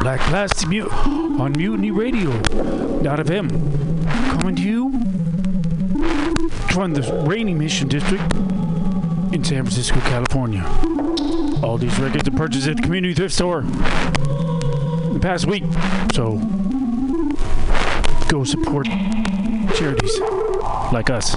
Black plastic Mute on Mutiny Radio. Dot FM. Coming to you from the rainy Mission District in San Francisco, California. All these records are purchased at the community thrift store the past week. So go support charities like us.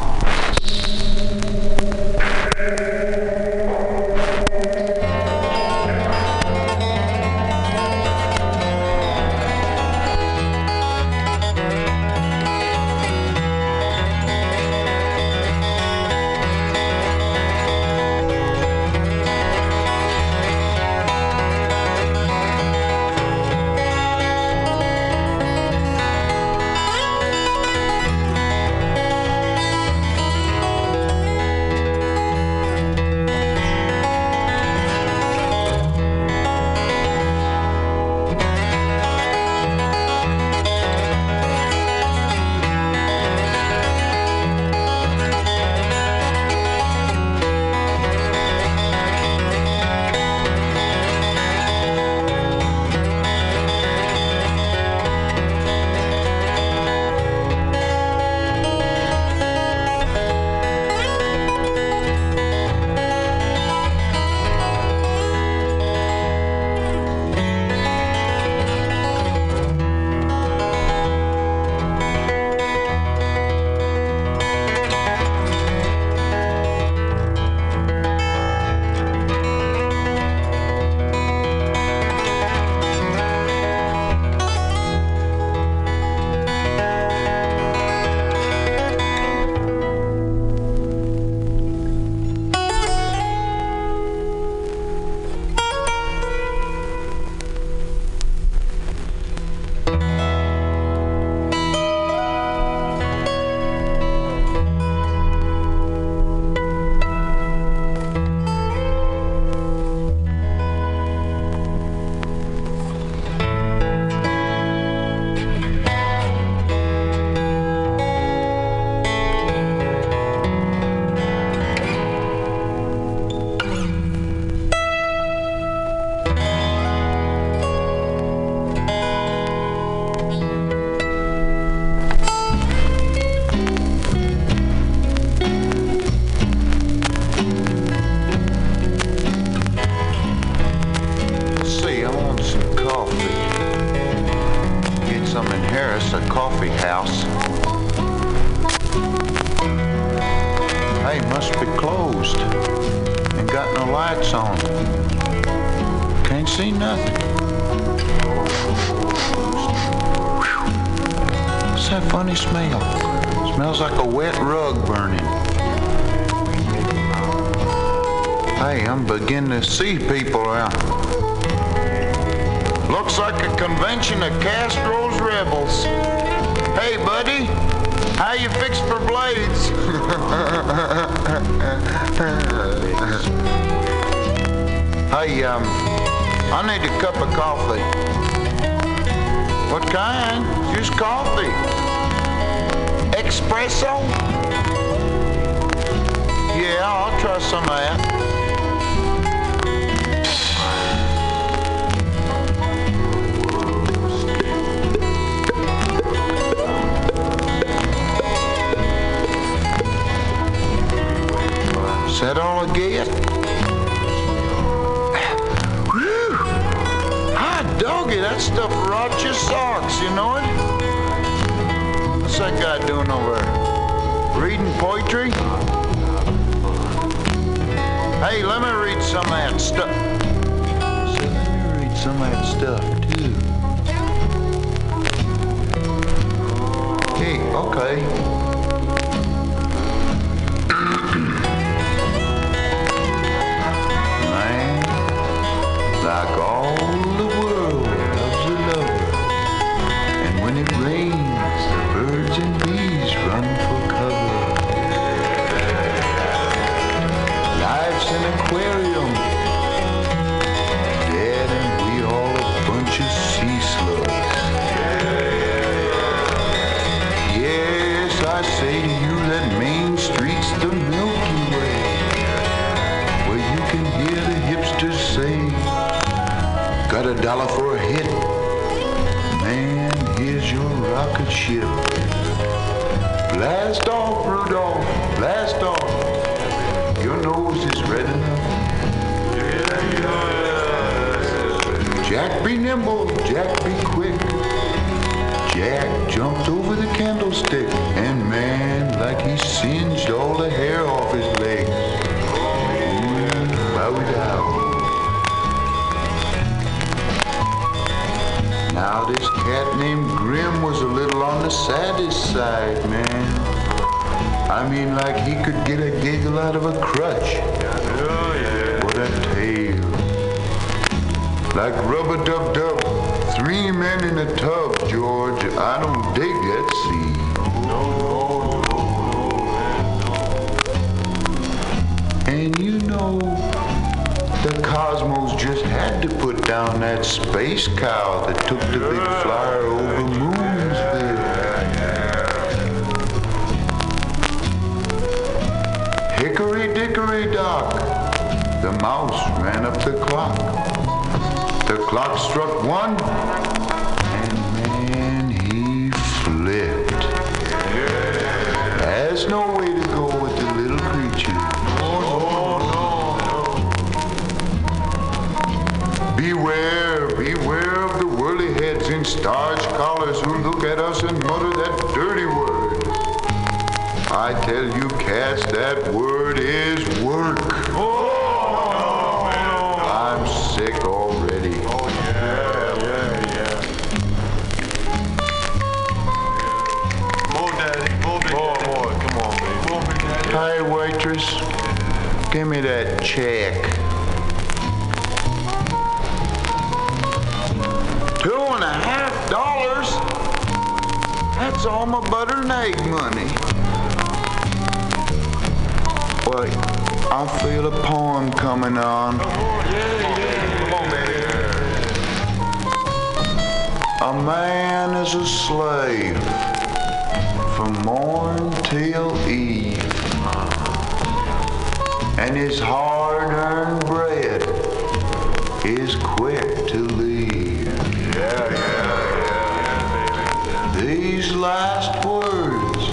Last words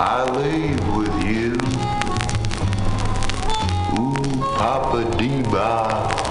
I leave with you. Ooh, Papa Dee-Ba,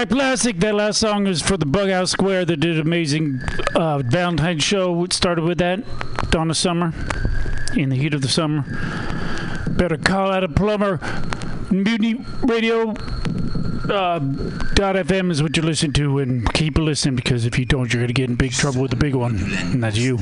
Black Plastic. That last song is for the Bughouse Square that did amazing uh, Valentine's show. It started with that. Donna Summer. In the heat of the summer. Better call out a plumber. Mutiny Radio. Uh, FM is what you listen to, and keep listening because if you don't, you're gonna get in big trouble with the big one, and that's you.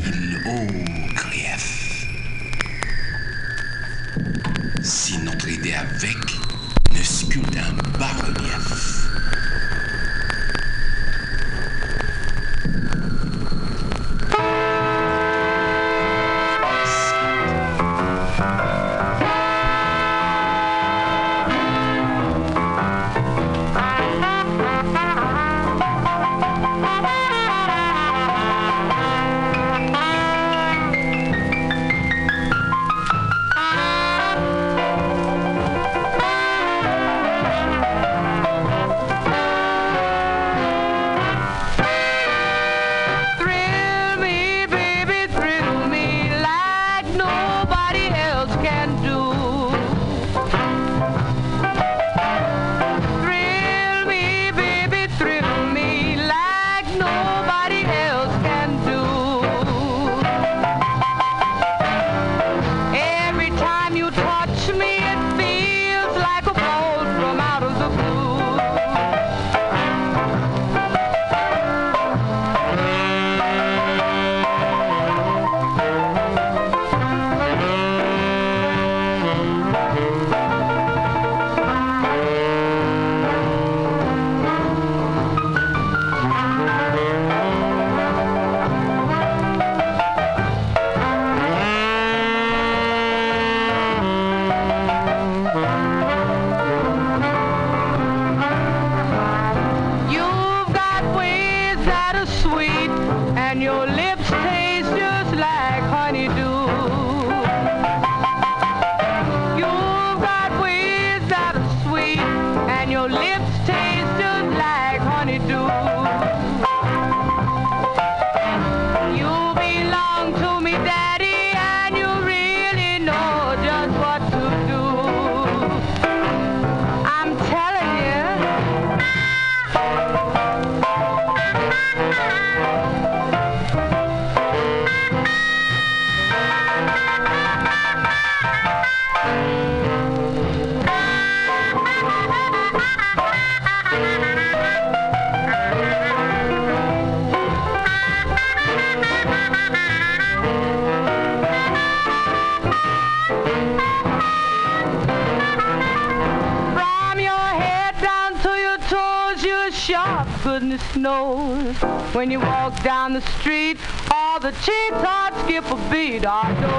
When you walk down the street, all the chicks heart skip a beat. I don't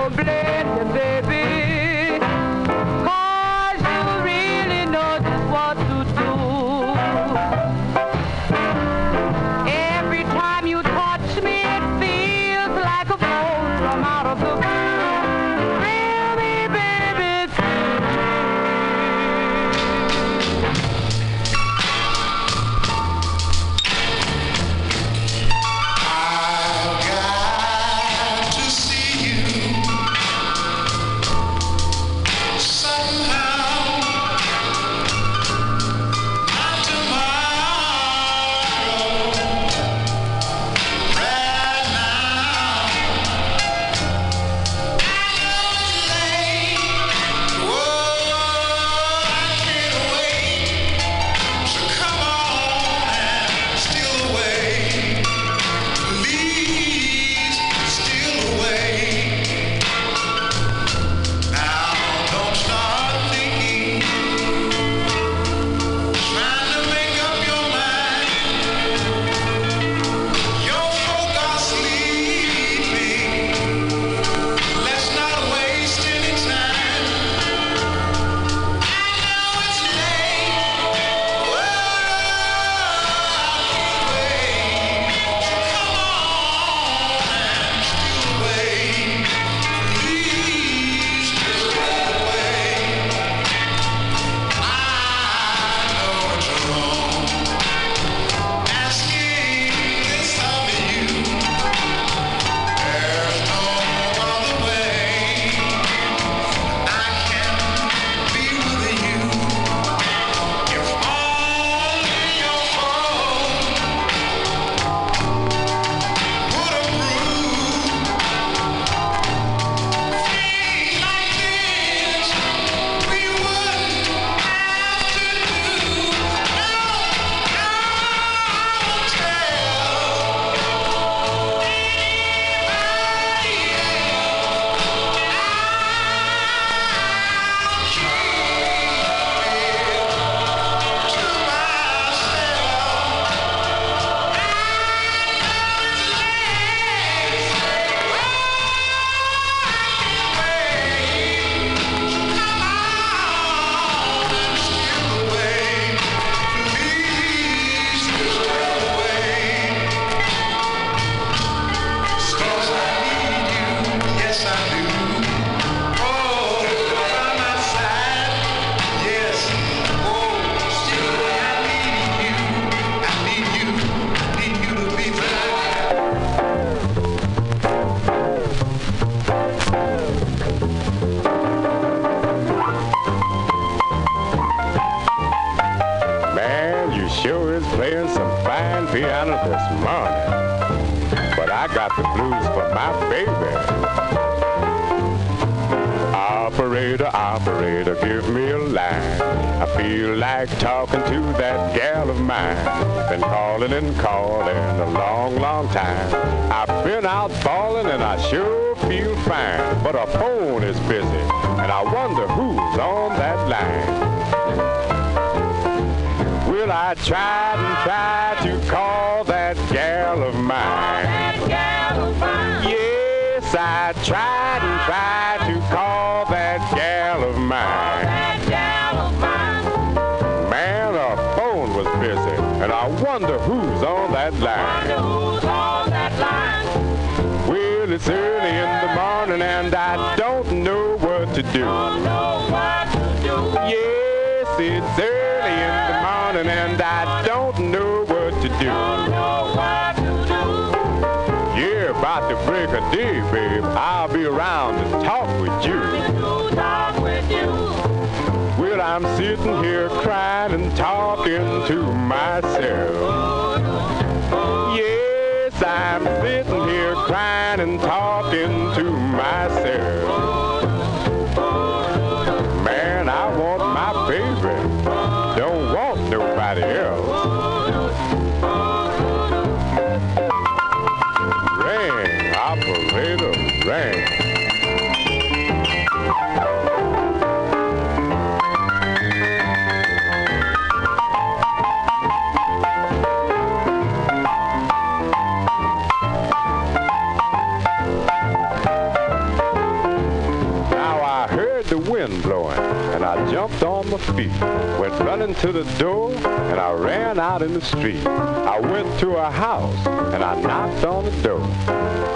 the street. I went to a house and I knocked on the door.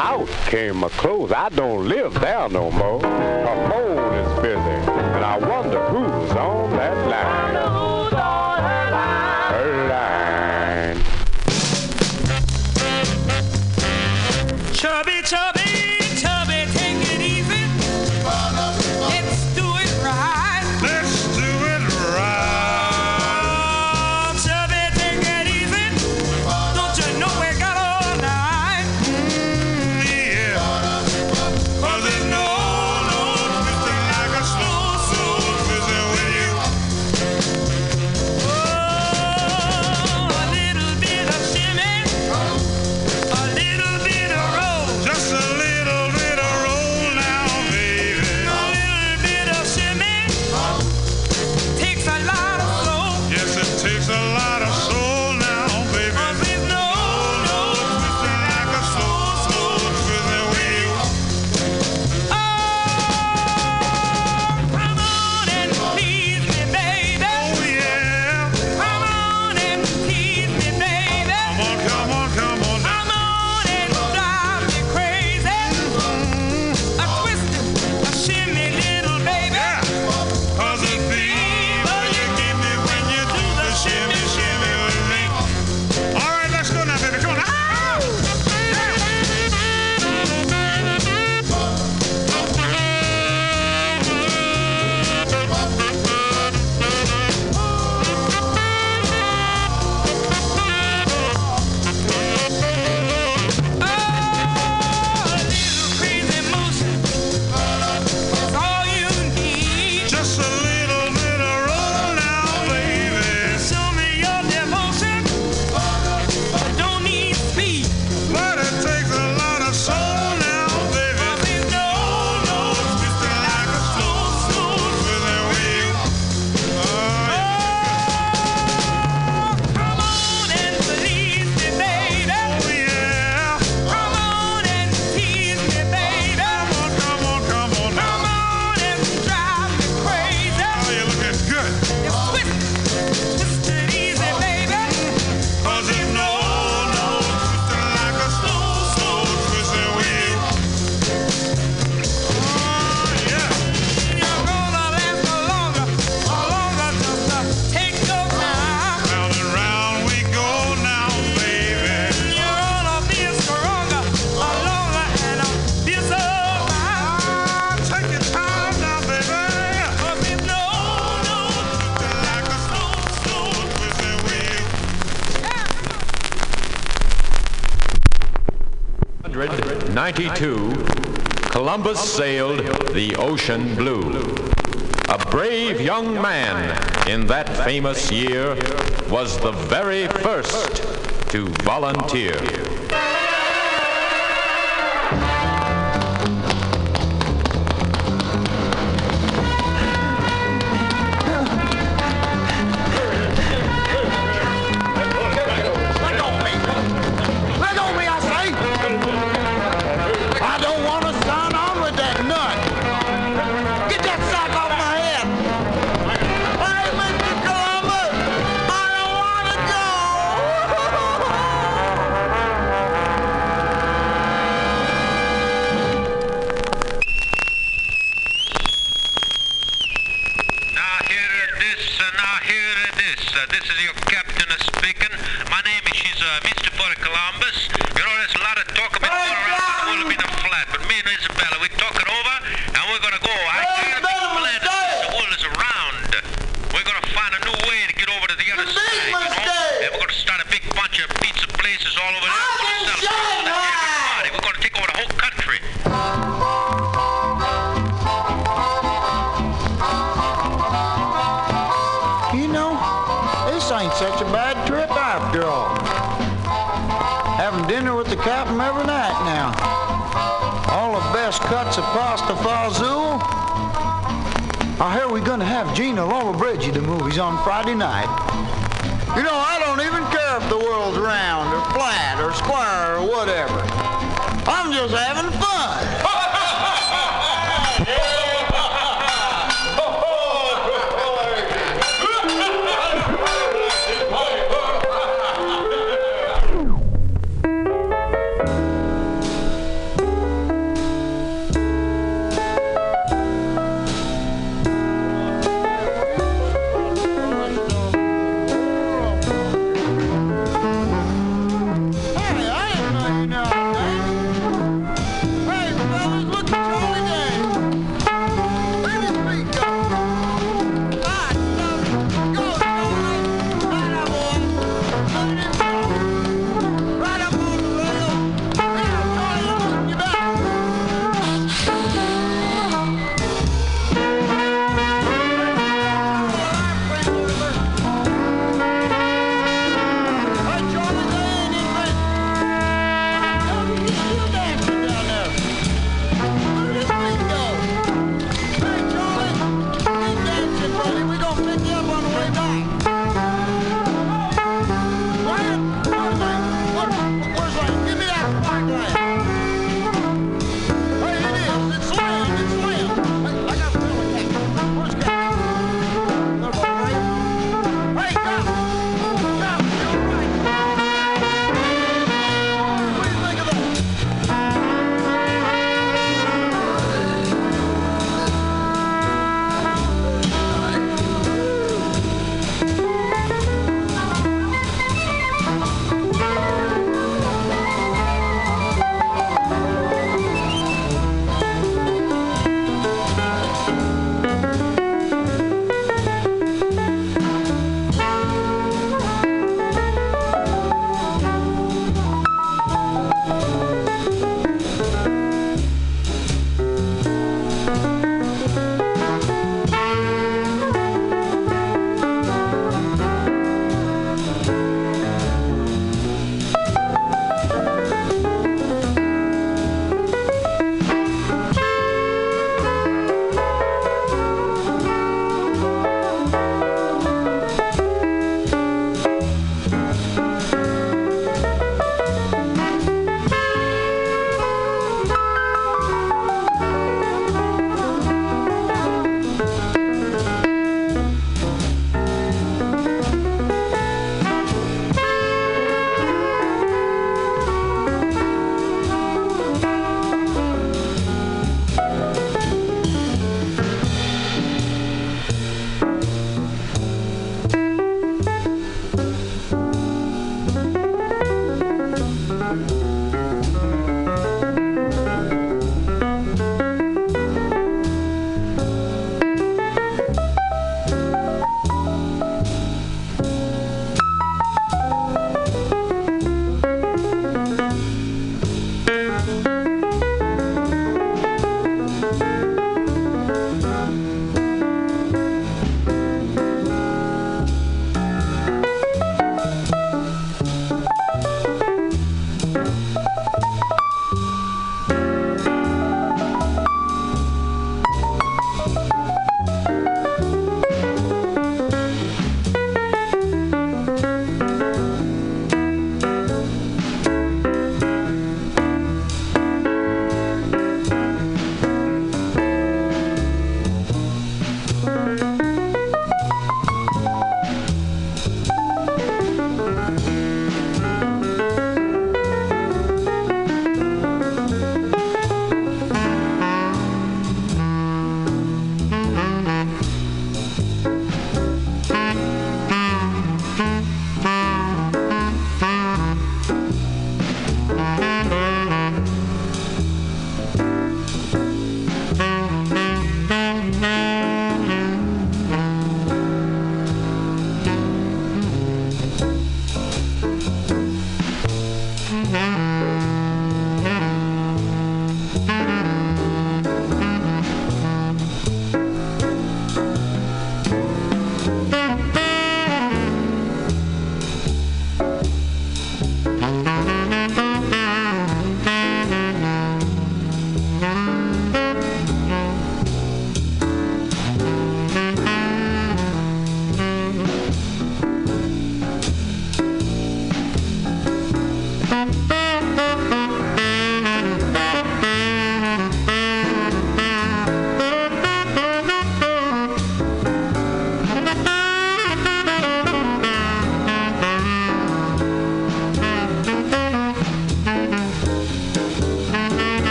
Out came my clothes. I don't live there no more. Columbus sailed the ocean blue. A brave young man in that famous year was the very first to volunteer. to have Gina Lollobrigida at the movies on Friday night. You know, I don't even care if the world's round or flat or square or whatever.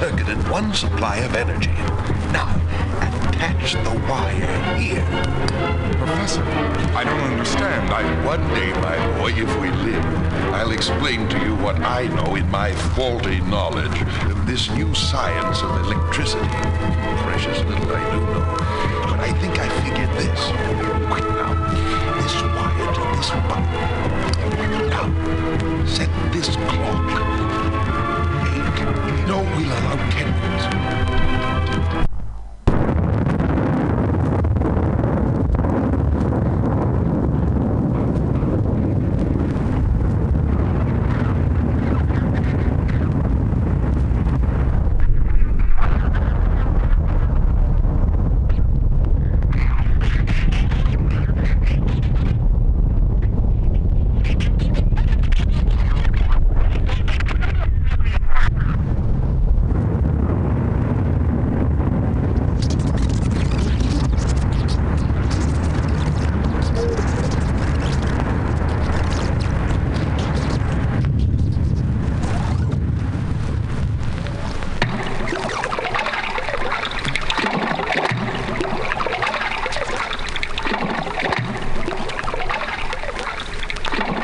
Short-circuited one supply of energy. Now, attach the wire here. Professor, I don't understand. I. One day, my boy, if we live, I'll explain to you what I know in my faulty knowledge of this new science of electricity. Precious little I do know. But I think I figured this. Quick now. This wire to this button. Now, set this clock. No, we'll allow ten minutes.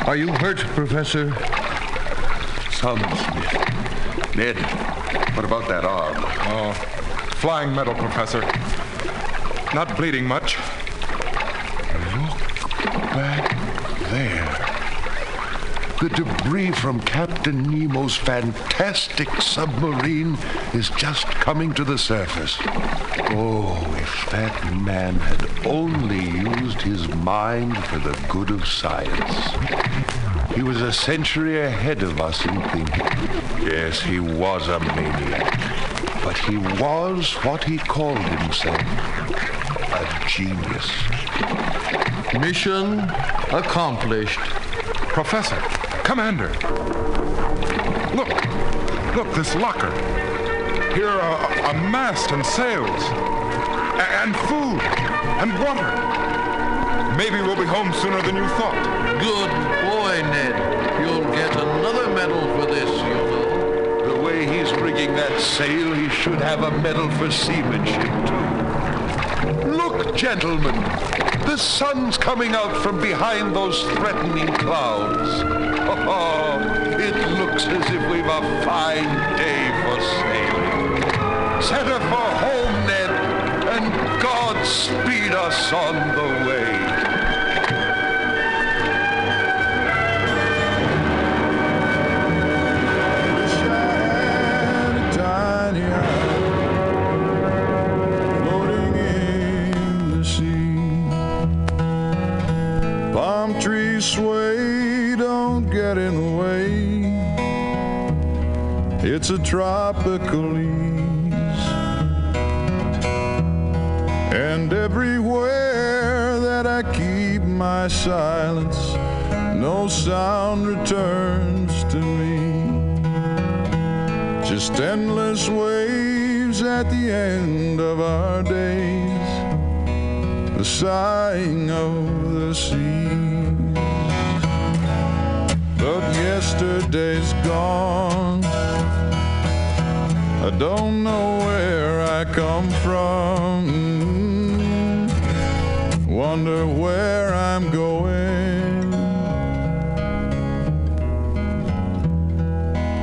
Are you hurt, Professor? Some, Smith. Ned, what about that arm? Oh, flying metal, Professor. Not bleeding much. Look back there. The debris from Captain Nemo's fantastic submarine is just coming to the surface. Oh, if that man had only used his mind for the good of science. He was a century ahead of us in thinking. Yes, he was a maniac. But he was what he called himself a genius. Mission accomplished. Professor, Commander. Look, look, this locker. Here are a, mast and sails, a- and food, and water. Maybe we'll be home sooner than you thought. Good boy, Ned. You'll get another medal for this, you know. The way he's rigging that sail, he should have a medal for seamanship, too. Look, gentlemen, the sun's coming out from behind those threatening clouds. Oh, it looks as if we've a fine day for sailing. Set her for home, Ned, and God speed us on the way. It's a tropical ease, and everywhere that I keep my silence, no sound returns to me. Just endless waves at the end of our days, the sighing of the seas. But yesterday's gone. I don't know where I come from. Wonder where I'm going.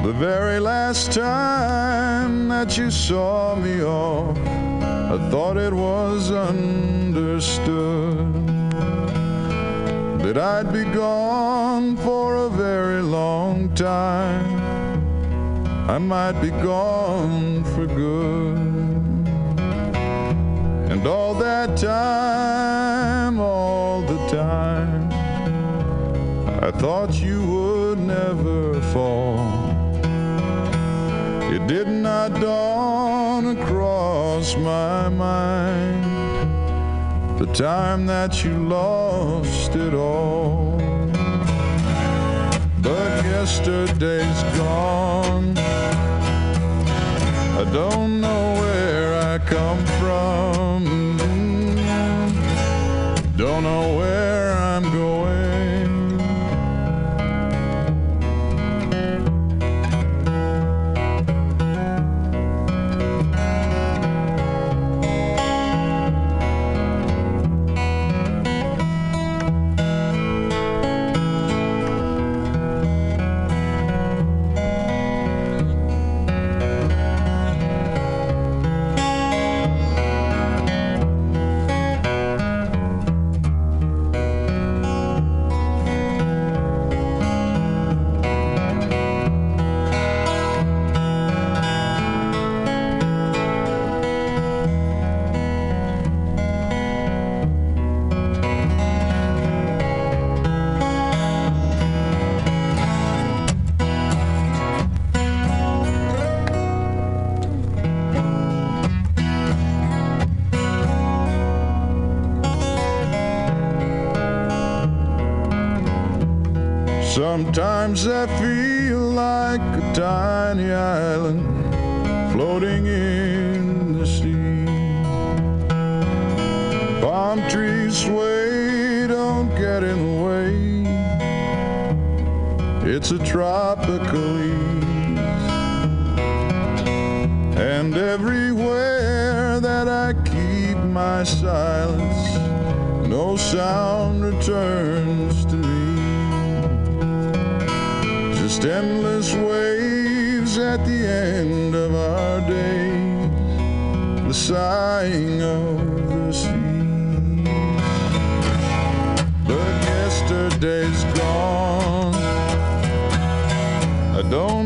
The very last time that you saw me off, I thought it was understood. that I'd be gone for a very long time. I might be gone for good. And all that time, all the time, I thought you would never fall. It did not dawn across my mind the time that you lost it all. But yesterday's gone. Don't know Sometimes I feel like a tiny island floating in the sea. Palm trees sway, don't get in the way. It's a tropical ease. And everywhere that I keep my silence, no sound returns Just endless waves at the end of our days, the sighing of the seas. But yesterday's gone. I don't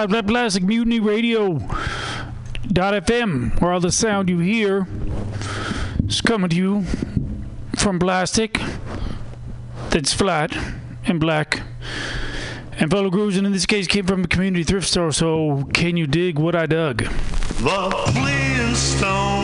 Flat Flat Plastic Mutiny Radio dot FM, where all the sound you hear is coming to you from plastic that's flat and black. And fellow grooves, and in this case, came from a community thrift store. So, can you dig what I dug? The Flintstones,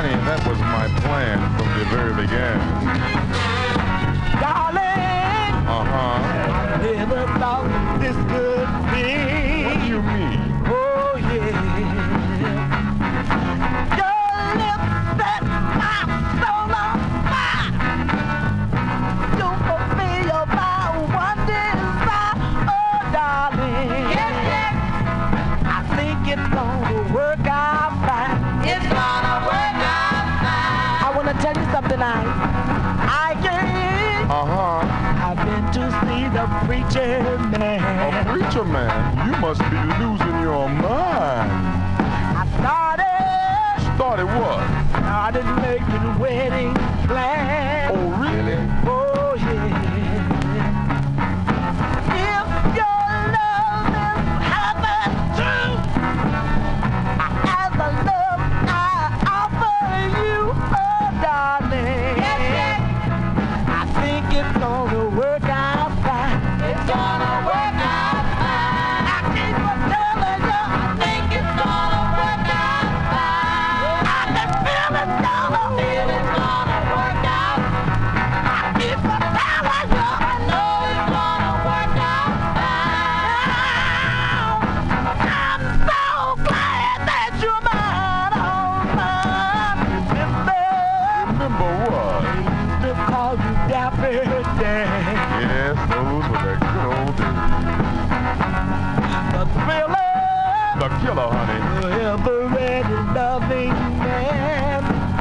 Honey, that was my plan from the very beginning. Darling, uh-huh. I never thought this could be. preacher man, you must be losing your mind. I started. Started what? Started making wedding plans. Oh,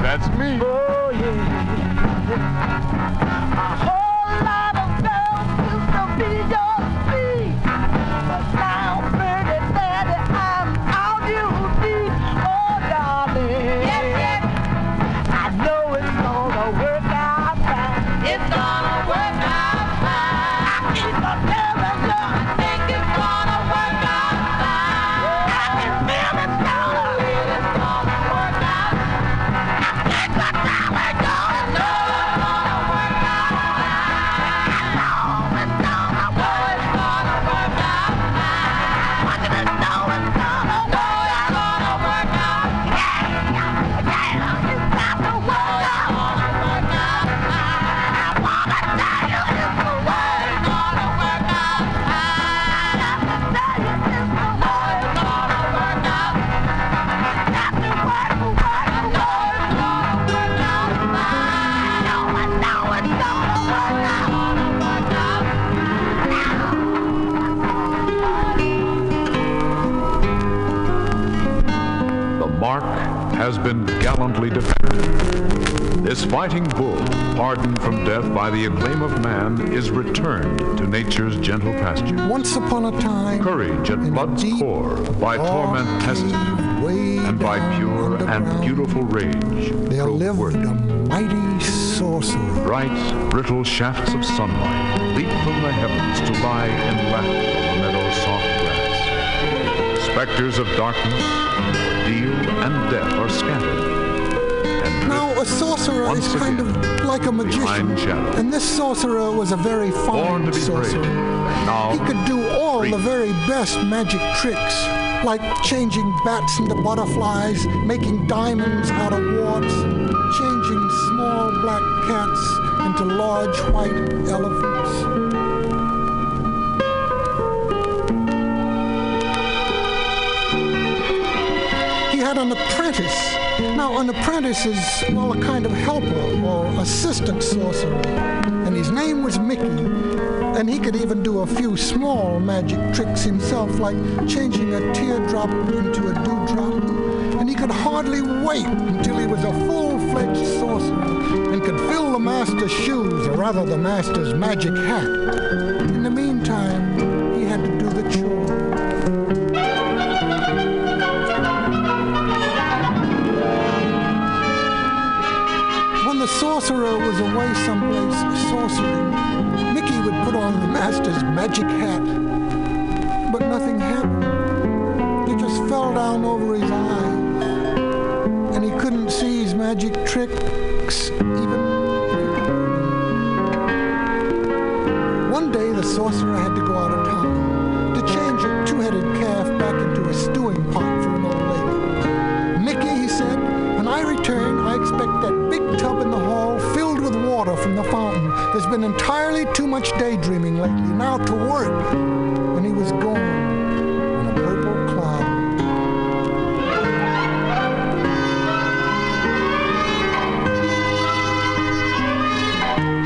That's me. This fighting bull, pardoned from death by the acclaim of man, is returned to nature's gentle pasture. Once upon a time, Courage at blood's core, by torment tested, and by pure and beautiful rage, there lived a mighty sorcerer. Bright, brittle shafts of sunlight leap from the heavens to lie in laughter on the meadow's soft grass. Specters of darkness, ordeal, and death are scattered. Now, a sorcerer Once is kind of like a magician. And this sorcerer was a very fine sorcerer. brave. He could do all the very best magic tricks, like changing bats into butterflies, making diamonds out of warts, changing small black cats into large white elephants. He had an apprentice. Now, an apprentice is, well, a kind of helper or assistant sorcerer. And his name was Mickey. And he could even do a few small magic tricks himself, like changing a teardrop into a dewdrop. And he could hardly wait until he was a full-fledged sorcerer and could fill the master's shoes, or rather the master's magic hat. Away someplace sorcering, Mickey would put on the master's magic hat. But nothing happened. It just fell down over his eyes. And he couldn't see his magic tricks even. One day the sorcerer had to go out of town to change a two-headed calf back into a stewing from the fountain. There's been entirely too much daydreaming lately. Now to work. And he was gone in a purple cloud.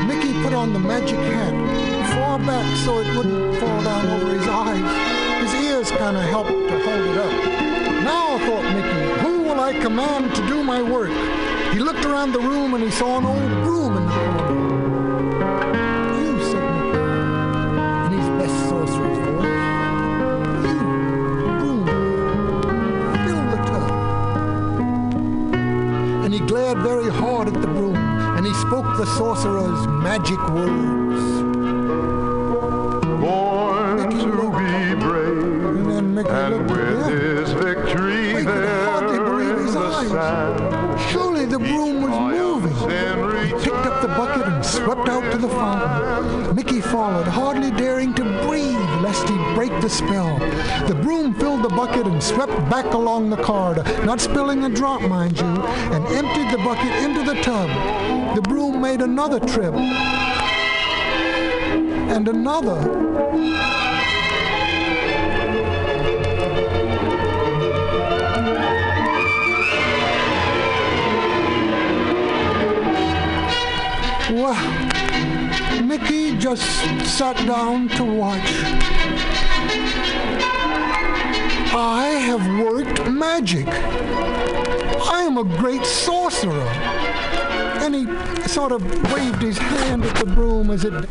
Mickey put on the magic hat far back so it wouldn't fall down over his eyes. His ears kind of helped to hold it up. Now, thought Mickey, who will I command to do my work? He looked around the room and he saw an old broom glared very hard at the broom and he spoke the sorcerer's magic words. To the fountain. Mickey followed, hardly daring to breathe lest he break the spell. The broom filled the bucket and swept back along the corridor, not spilling a drop, mind you, and emptied the bucket into the tub. The broom made another trip. And another. Just sat down to watch. I have worked magic. I am a great sorcerer. And he sort of waved his hand at the broom as it.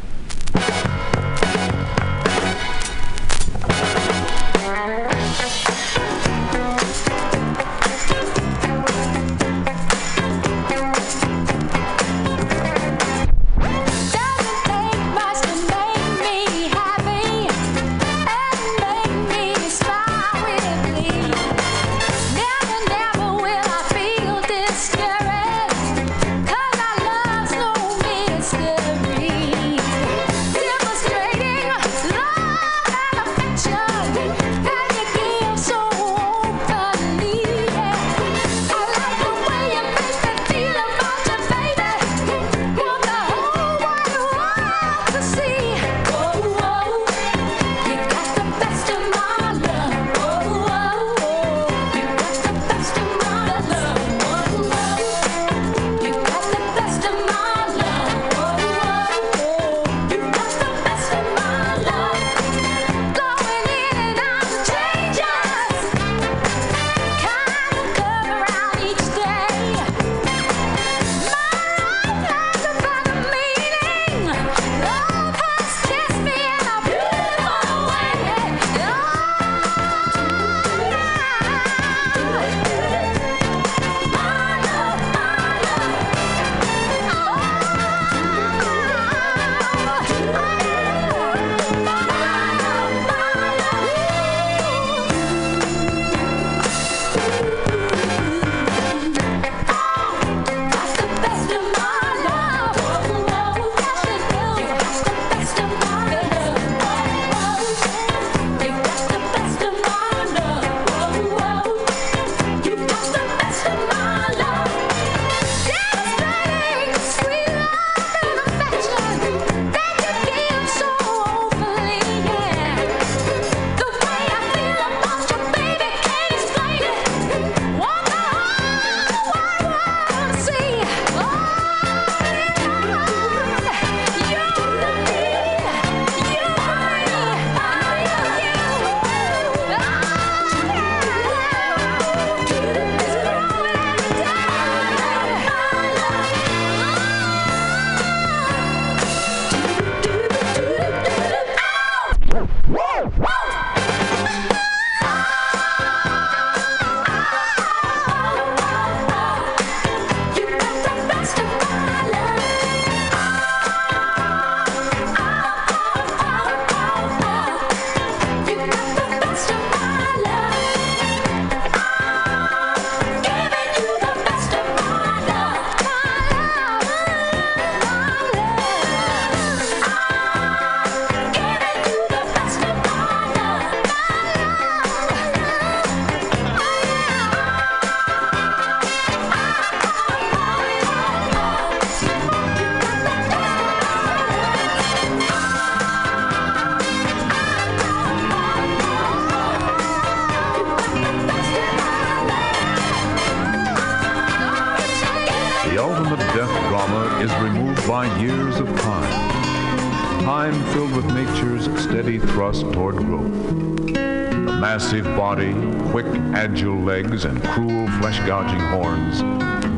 And cruel flesh gouging horns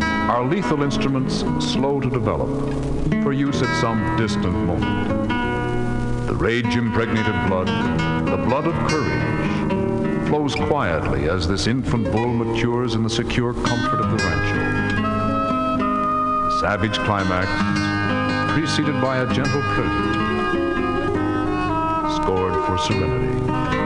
are lethal instruments slow to develop for use at some distant moment. The rage impregnated blood, the blood of courage, flows quietly as this infant bull matures in the secure comfort of the rancho. The savage climax, preceded by a gentle prelude, scored for serenity.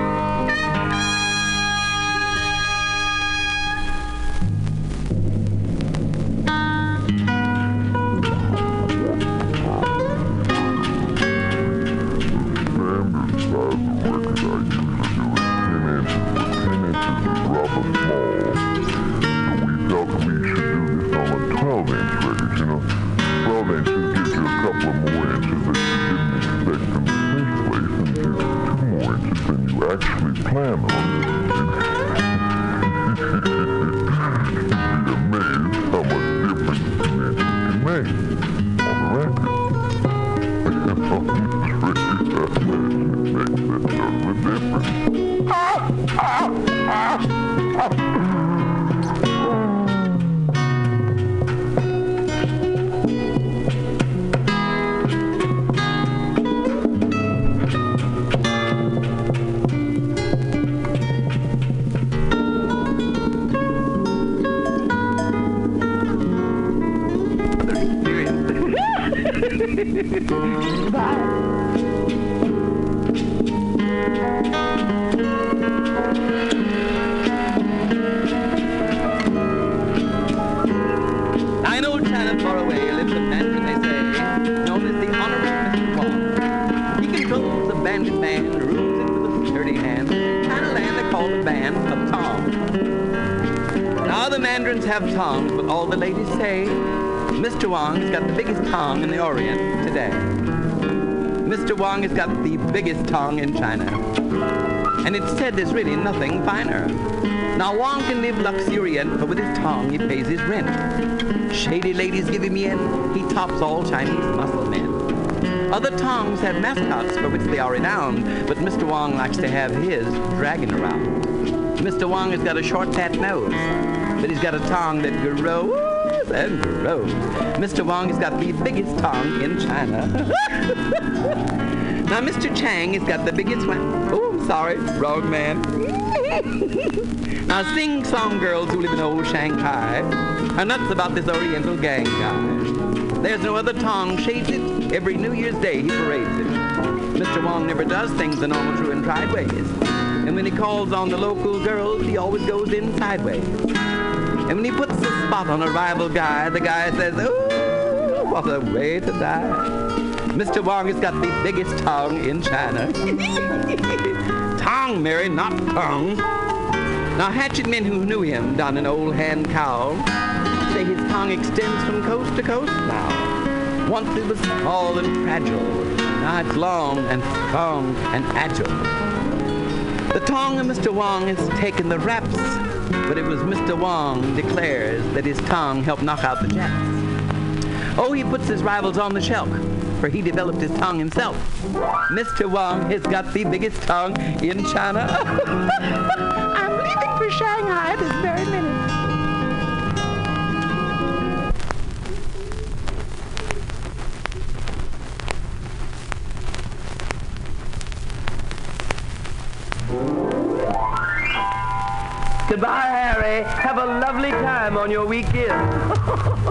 Biggest tongue in China. And it's said there's really nothing finer. Now Wong can live luxuriant, but with his tongue he pays his rent. Shady ladies give him in, he tops all Chinese muscle men. Other tongs have mascots for which they are renowned, but Mr. Wong likes to have his dragging around. Mr. Wong has got a short fat nose, but he's got a tongue that grows and grows. Mr. Wong has got the biggest tongue in China. now Mr. Chang has got the biggest one. Oh, I'm sorry, wrong man. now sing-song girls who live in old Shanghai are nuts about this Oriental gang guy. There's no other tongue shades it. Every New Year's Day he parades it. Mr. Wong never does things the normal true and tried ways. And when he calls on the local girls, he always goes in sideways. And when he puts a spot on a rival guy, the guy says, ooh, what a way to die. Mr. Wong has got the biggest tongue in China. tongue, Mary, not tongue. Now, hatchet men who knew him down an Old Hankow say his tongue extends from coast to coast now. Once it was small and fragile. Now it's long and strong and agile. The tongue of Mr. Wong has taken the raps, but it was Mr. Wong declares that his tongue helped knock out the Japs. Oh, he puts his rivals on the shelf, for he developed his tongue himself. Mr. Wong has got the biggest tongue in China. I'm leaving for Shanghai this very minute. Goodbye, Harry. Have a lovely time on your weekend.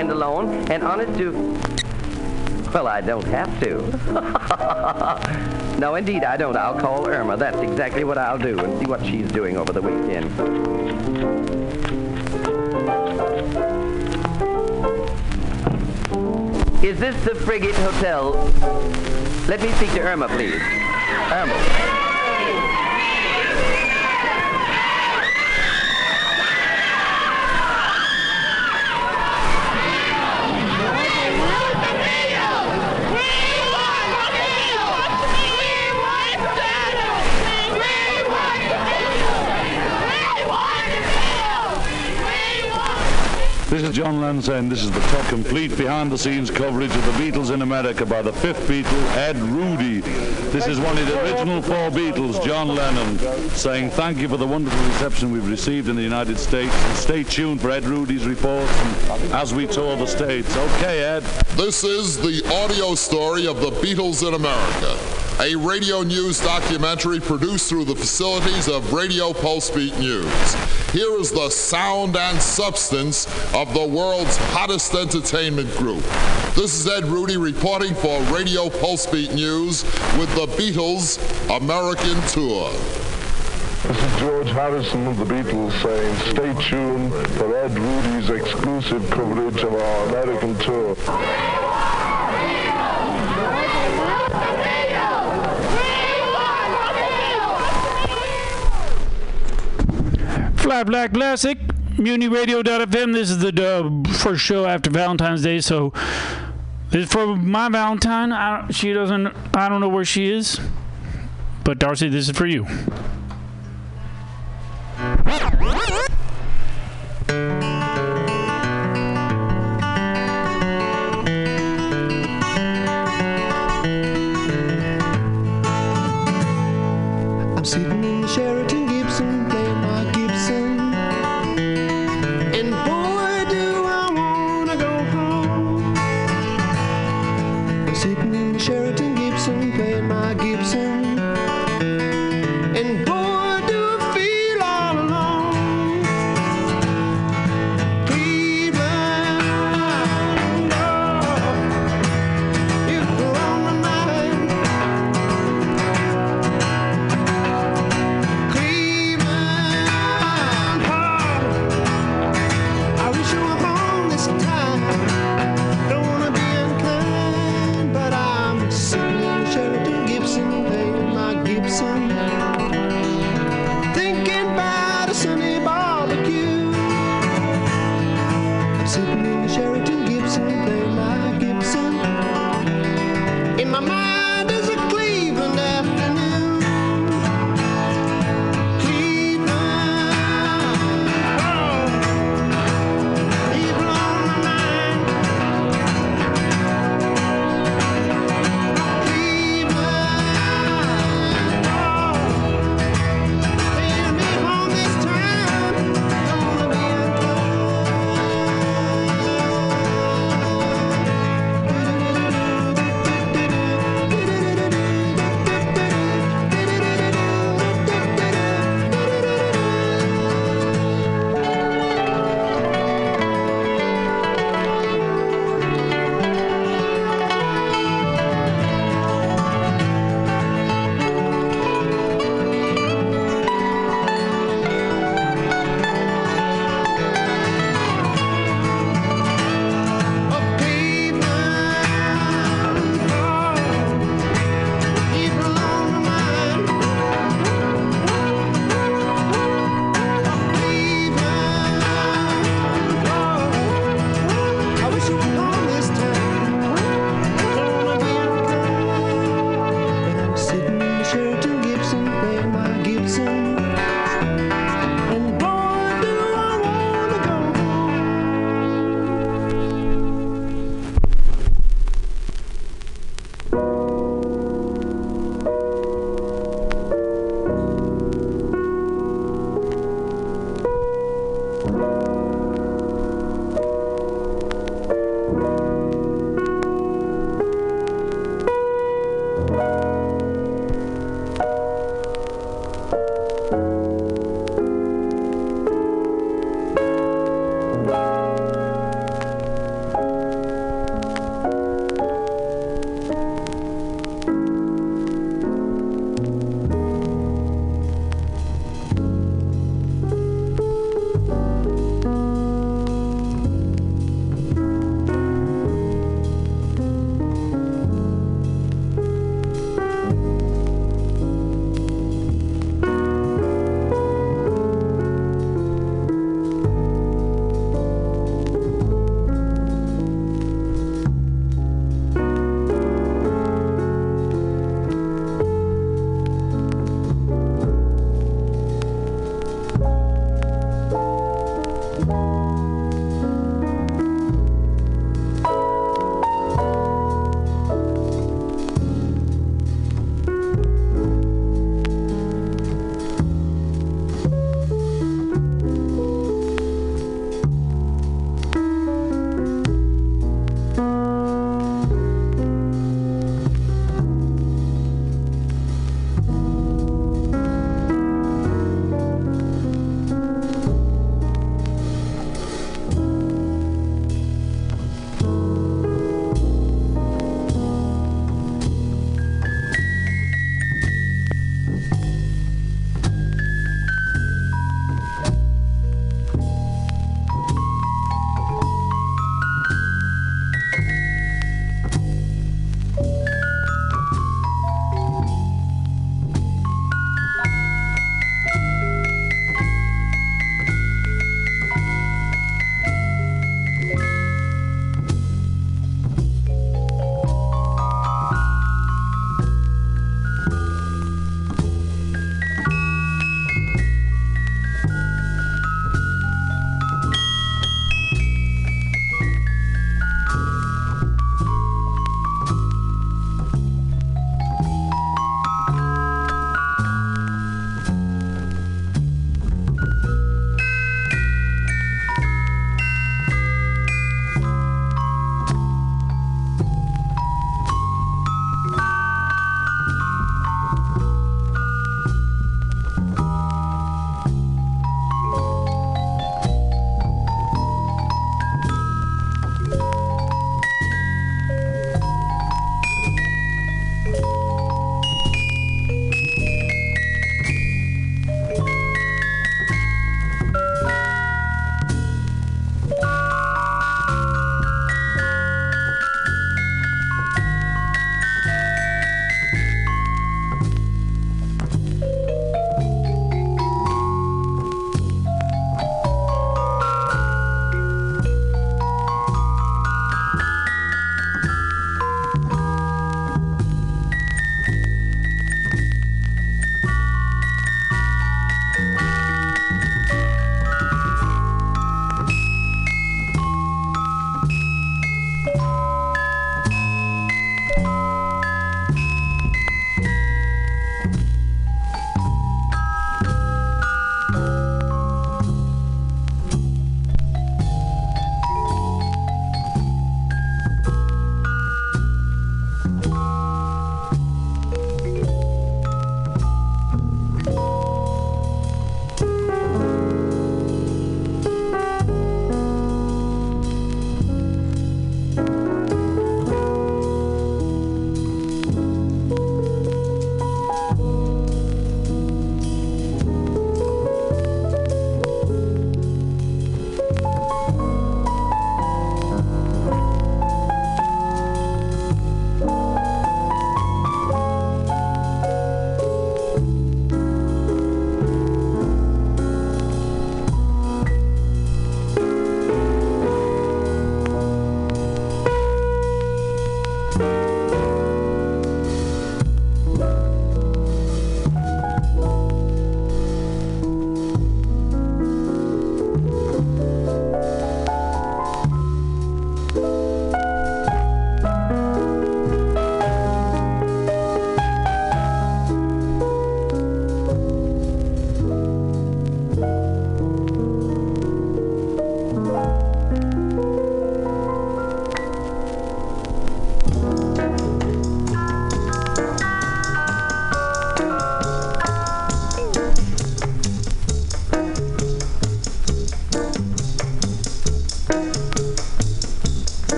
weekend alone, and honest to... Well, I don't have to. no, indeed, I don't. I'll call Irma. That's exactly what I'll do, and see what she's doing over the weekend. Is this the Frigate Hotel? Let me speak to Irma, please. Irma. Is John Lennon saying this is the top complete behind-the-scenes coverage of the Beatles in America by the fifth Beatle, Ed Rudy. This is one of the original four Beatles, John Lennon, saying thank you for the wonderful reception we've received in the United States. And stay tuned for Ed Rudy's reports as we tour the States. Okay, Ed. This is the audio story of the Beatles in America, a radio news documentary produced through the facilities of Radio Pulsebeat News. Here is the sound and substance of the world's hottest entertainment group. This is Ed Rudy reporting for Radio Pulsebeat News with the Beatles American Tour. This is George Harrison of the Beatles saying, stay tuned for Ed Rudy's exclusive coverage of our American tour. Flat Black Classic, MutinyRadio.fm. This is the uh, first show after Valentine's Day, so this is for my Valentine. I, she doesn't. I don't know where she is, but Darcy, this is for you.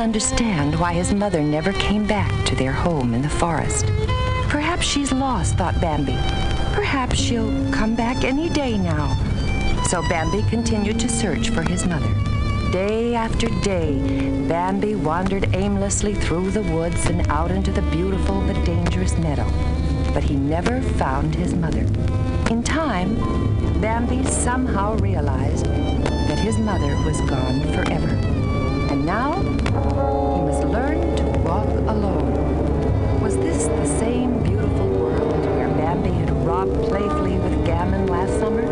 Couldn't understand why his mother never came back to their home in the forest. Perhaps she's lost, thought Bambi. Perhaps she'll come back any day now. So Bambi continued to search for his mother. Day after day, Bambi wandered aimlessly through the woods and out into the beautiful but dangerous meadow. But he never found his mother. In time, Bambi somehow realized that his mother was gone forever. Now he must learn to walk alone. Was this the same beautiful world where Bambi had romped playfully with Gammon last summer?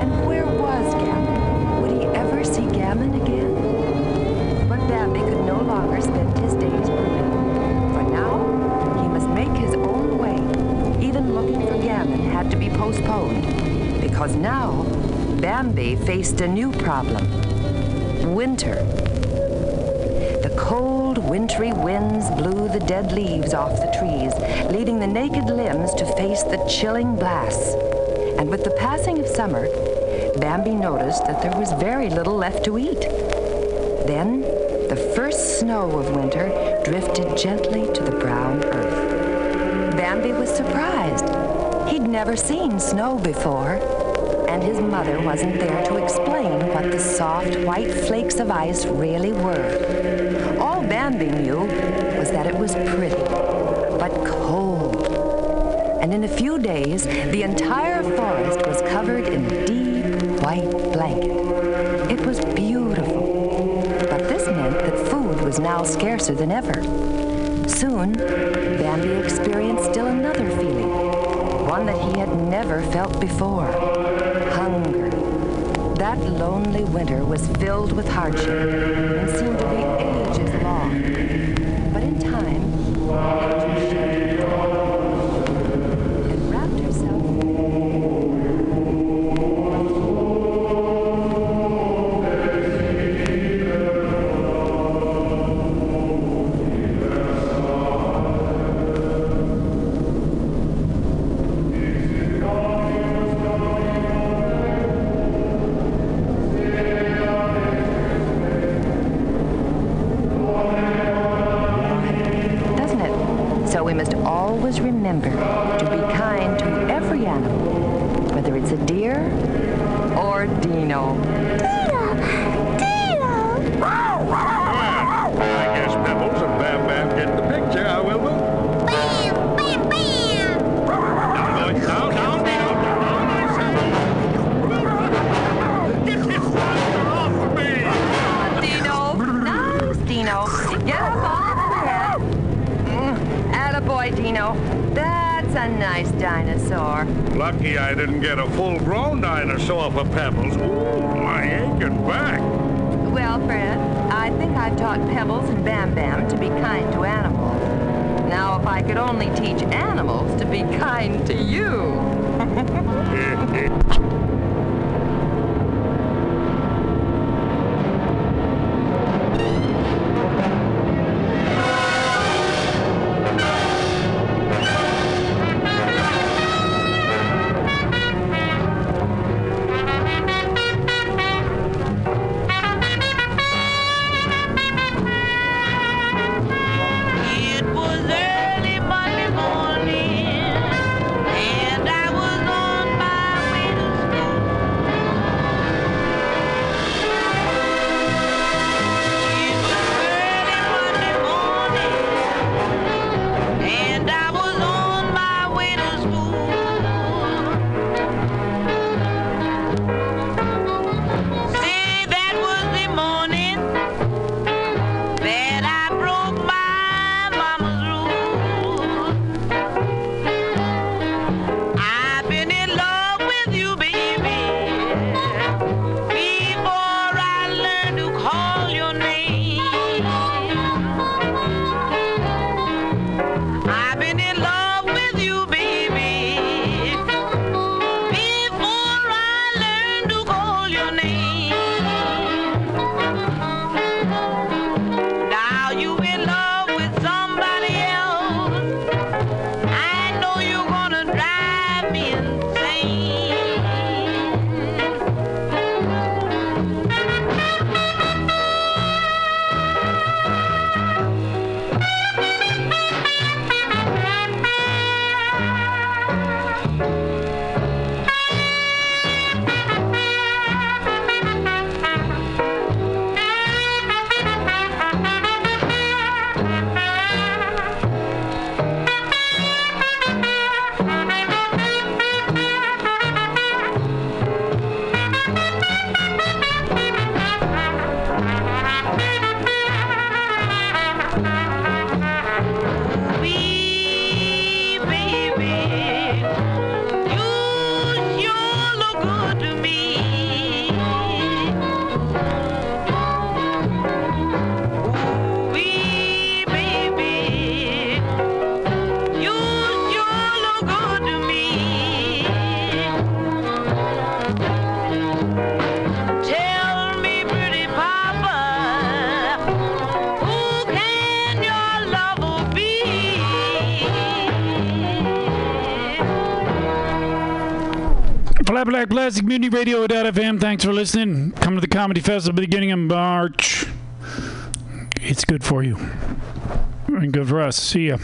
And where was Gammon? Would he ever see Gammon again? But Bambi could no longer spend his days brooding. For now, he must make his own way. Even looking for Gammon had to be postponed. Because now, Bambi faced a new problem. Winter. Cold, wintry winds blew the dead leaves off the trees, leaving the naked limbs to face the chilling blasts. And with the passing of summer, Bambi noticed that there was very little left to eat. Then, the first snow of winter drifted gently to the brown earth. Bambi was surprised. He'd never seen snow before, and his mother wasn't there to explain what the soft, white flakes of ice really were. Bambi knew was that it was pretty, but cold. And in a few days, the entire forest was covered in a deep white blanket. It was beautiful, but this meant that food was now scarcer than ever. Soon, Bambi experienced still another feeling, one that he had never felt before hunger. That lonely winter was filled with hardship and seemed to be Dino. Get up off the head. Mm, Attaboy, Dino. That's a nice dinosaur. Lucky I didn't get a full-grown dinosaur for Pebbles. Ooh, my aching back. Well, Fred, I think I've taught Pebbles and Bam Bam to be kind to animals. Now, if I could only teach animals to be kind to you. Black Plastic Mutiny Radio.fm. Thanks for listening. Come to the Comedy Festival beginning of March. It's good for you. And good for us. See ya.